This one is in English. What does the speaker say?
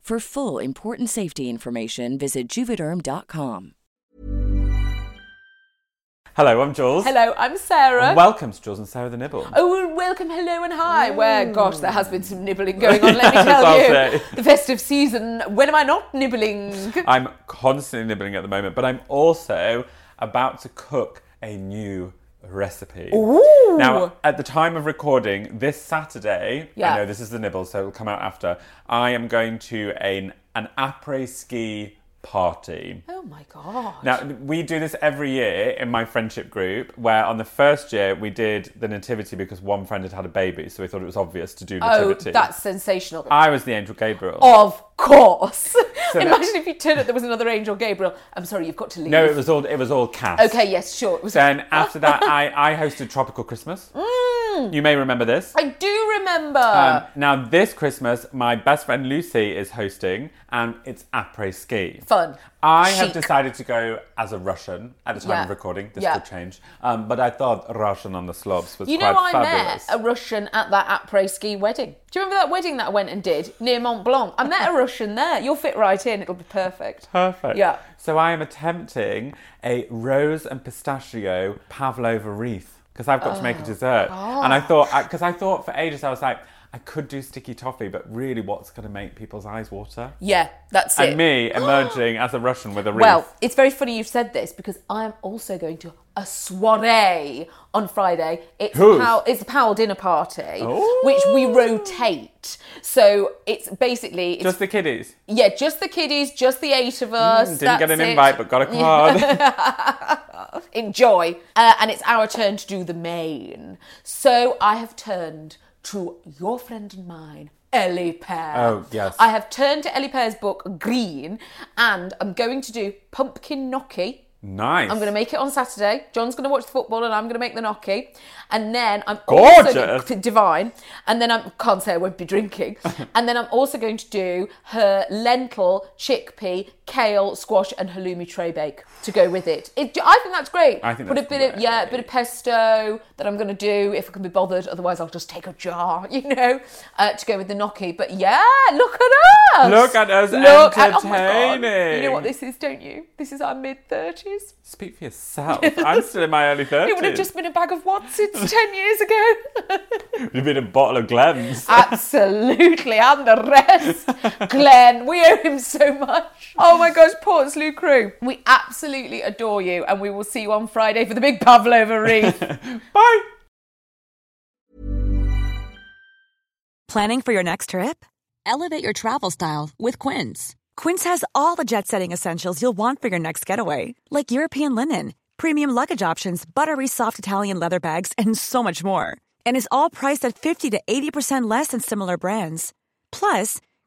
For full important safety information, visit juvederm.com. Hello, I'm Jules. Hello, I'm Sarah. And welcome to Jules and Sarah the Nibble. Oh, welcome, hello, and hi. Where, mm. gosh, there has been some nibbling going on, let me tell I'll you. say. The festive season. When am I not nibbling? I'm constantly nibbling at the moment, but I'm also about to cook a new recipe. Ooh. Now, at the time of recording, this Saturday, Yeah. I know this is the nibble, so it'll come out after, I am going to an, an après ski party. Oh my god. Now, we do this every year in my friendship group, where on the first year we did the nativity because one friend had had a baby, so we thought it was obvious to do nativity. oh, nativity. that's sensational. I was the angel Gabriel. of course. that- Imagine if you turned up, there was another angel Gabriel. I'm sorry, you've got to leave. No, it was all it was all cast. Okay, yes, sure. It was. Then after that, I, I hosted Tropical Christmas. Mm. You may remember this. I do remember. Um, now this Christmas, my best friend Lucy is hosting, and it's après ski. Fun. I have decided to go as a Russian at the time Yeah. of recording. This Yeah. could change, um, but I thought Russian on the slopes was you know, I fabulous. met a Russian at that après ski wedding. Do you remember that wedding that I went and did near Mont Blanc? I met a Russian there. You'll fit right in. It'll be perfect. Perfect. Yeah. So I am attempting a rose and pistachio pavlova wreath because I've got to Oh, make a dessert, and I thought because I thought for ages I was like I could do sticky toffee, but really, what's going to make people's eyes water? Yeah, that's it. And me emerging as a Russian with a wreath. Well, it's very funny you've said this because I'm also going to a soiree on Friday. It's Whose? Powell, it's a Powell dinner party, Oh. which we rotate. So it's basically it's, just the kiddies. yeah, just the kiddies, just the eight of us. Mm, Didn't get an it. invite, but got a card. Enjoy, uh, and it's our turn to do the main. So I have turned to your friend and mine. Elly Pear. Oh, yes. I have turned to Elly Pear's book Green and I'm going to do pumpkin gnocchi. nice. I'm going to make it on Saturday. John's going to watch the football and I'm going to make the gnocchi. And then I'm also Gorgeous. going divine. And then I can't say I won't be drinking. and then I'm also going to do her lentil, chickpea, kale, squash, and halloumi tray bake to go with it. it I think that's great. I think Put a bit of yeah, a bit of pesto that I'm going to do if I can be bothered. Otherwise, I'll just take a jar, you know, uh, to go with the gnocchi. But yeah, look at us. Look at us Look at- oh. You know what this is, don't you? This is our mid thirties. Speak for yourself. I'm still in my early 30s. It would have just been a bag of Wotsits 10 years ago. You've been a bottle of Glens. Absolutely, and the rest. Glen, we owe him so much. Oh my gosh, Portslade crew. We absolutely adore you, and we will see you on Friday for the big Pavlova wreath. Bye. Planning for your next trip? Elevate your travel style with Quince. Quince has all the jet setting essentials you'll want for your next getaway, like European linen, premium luggage options, buttery soft Italian leather bags, and so much more. And is all priced at 50 to 80% less than similar brands. Plus,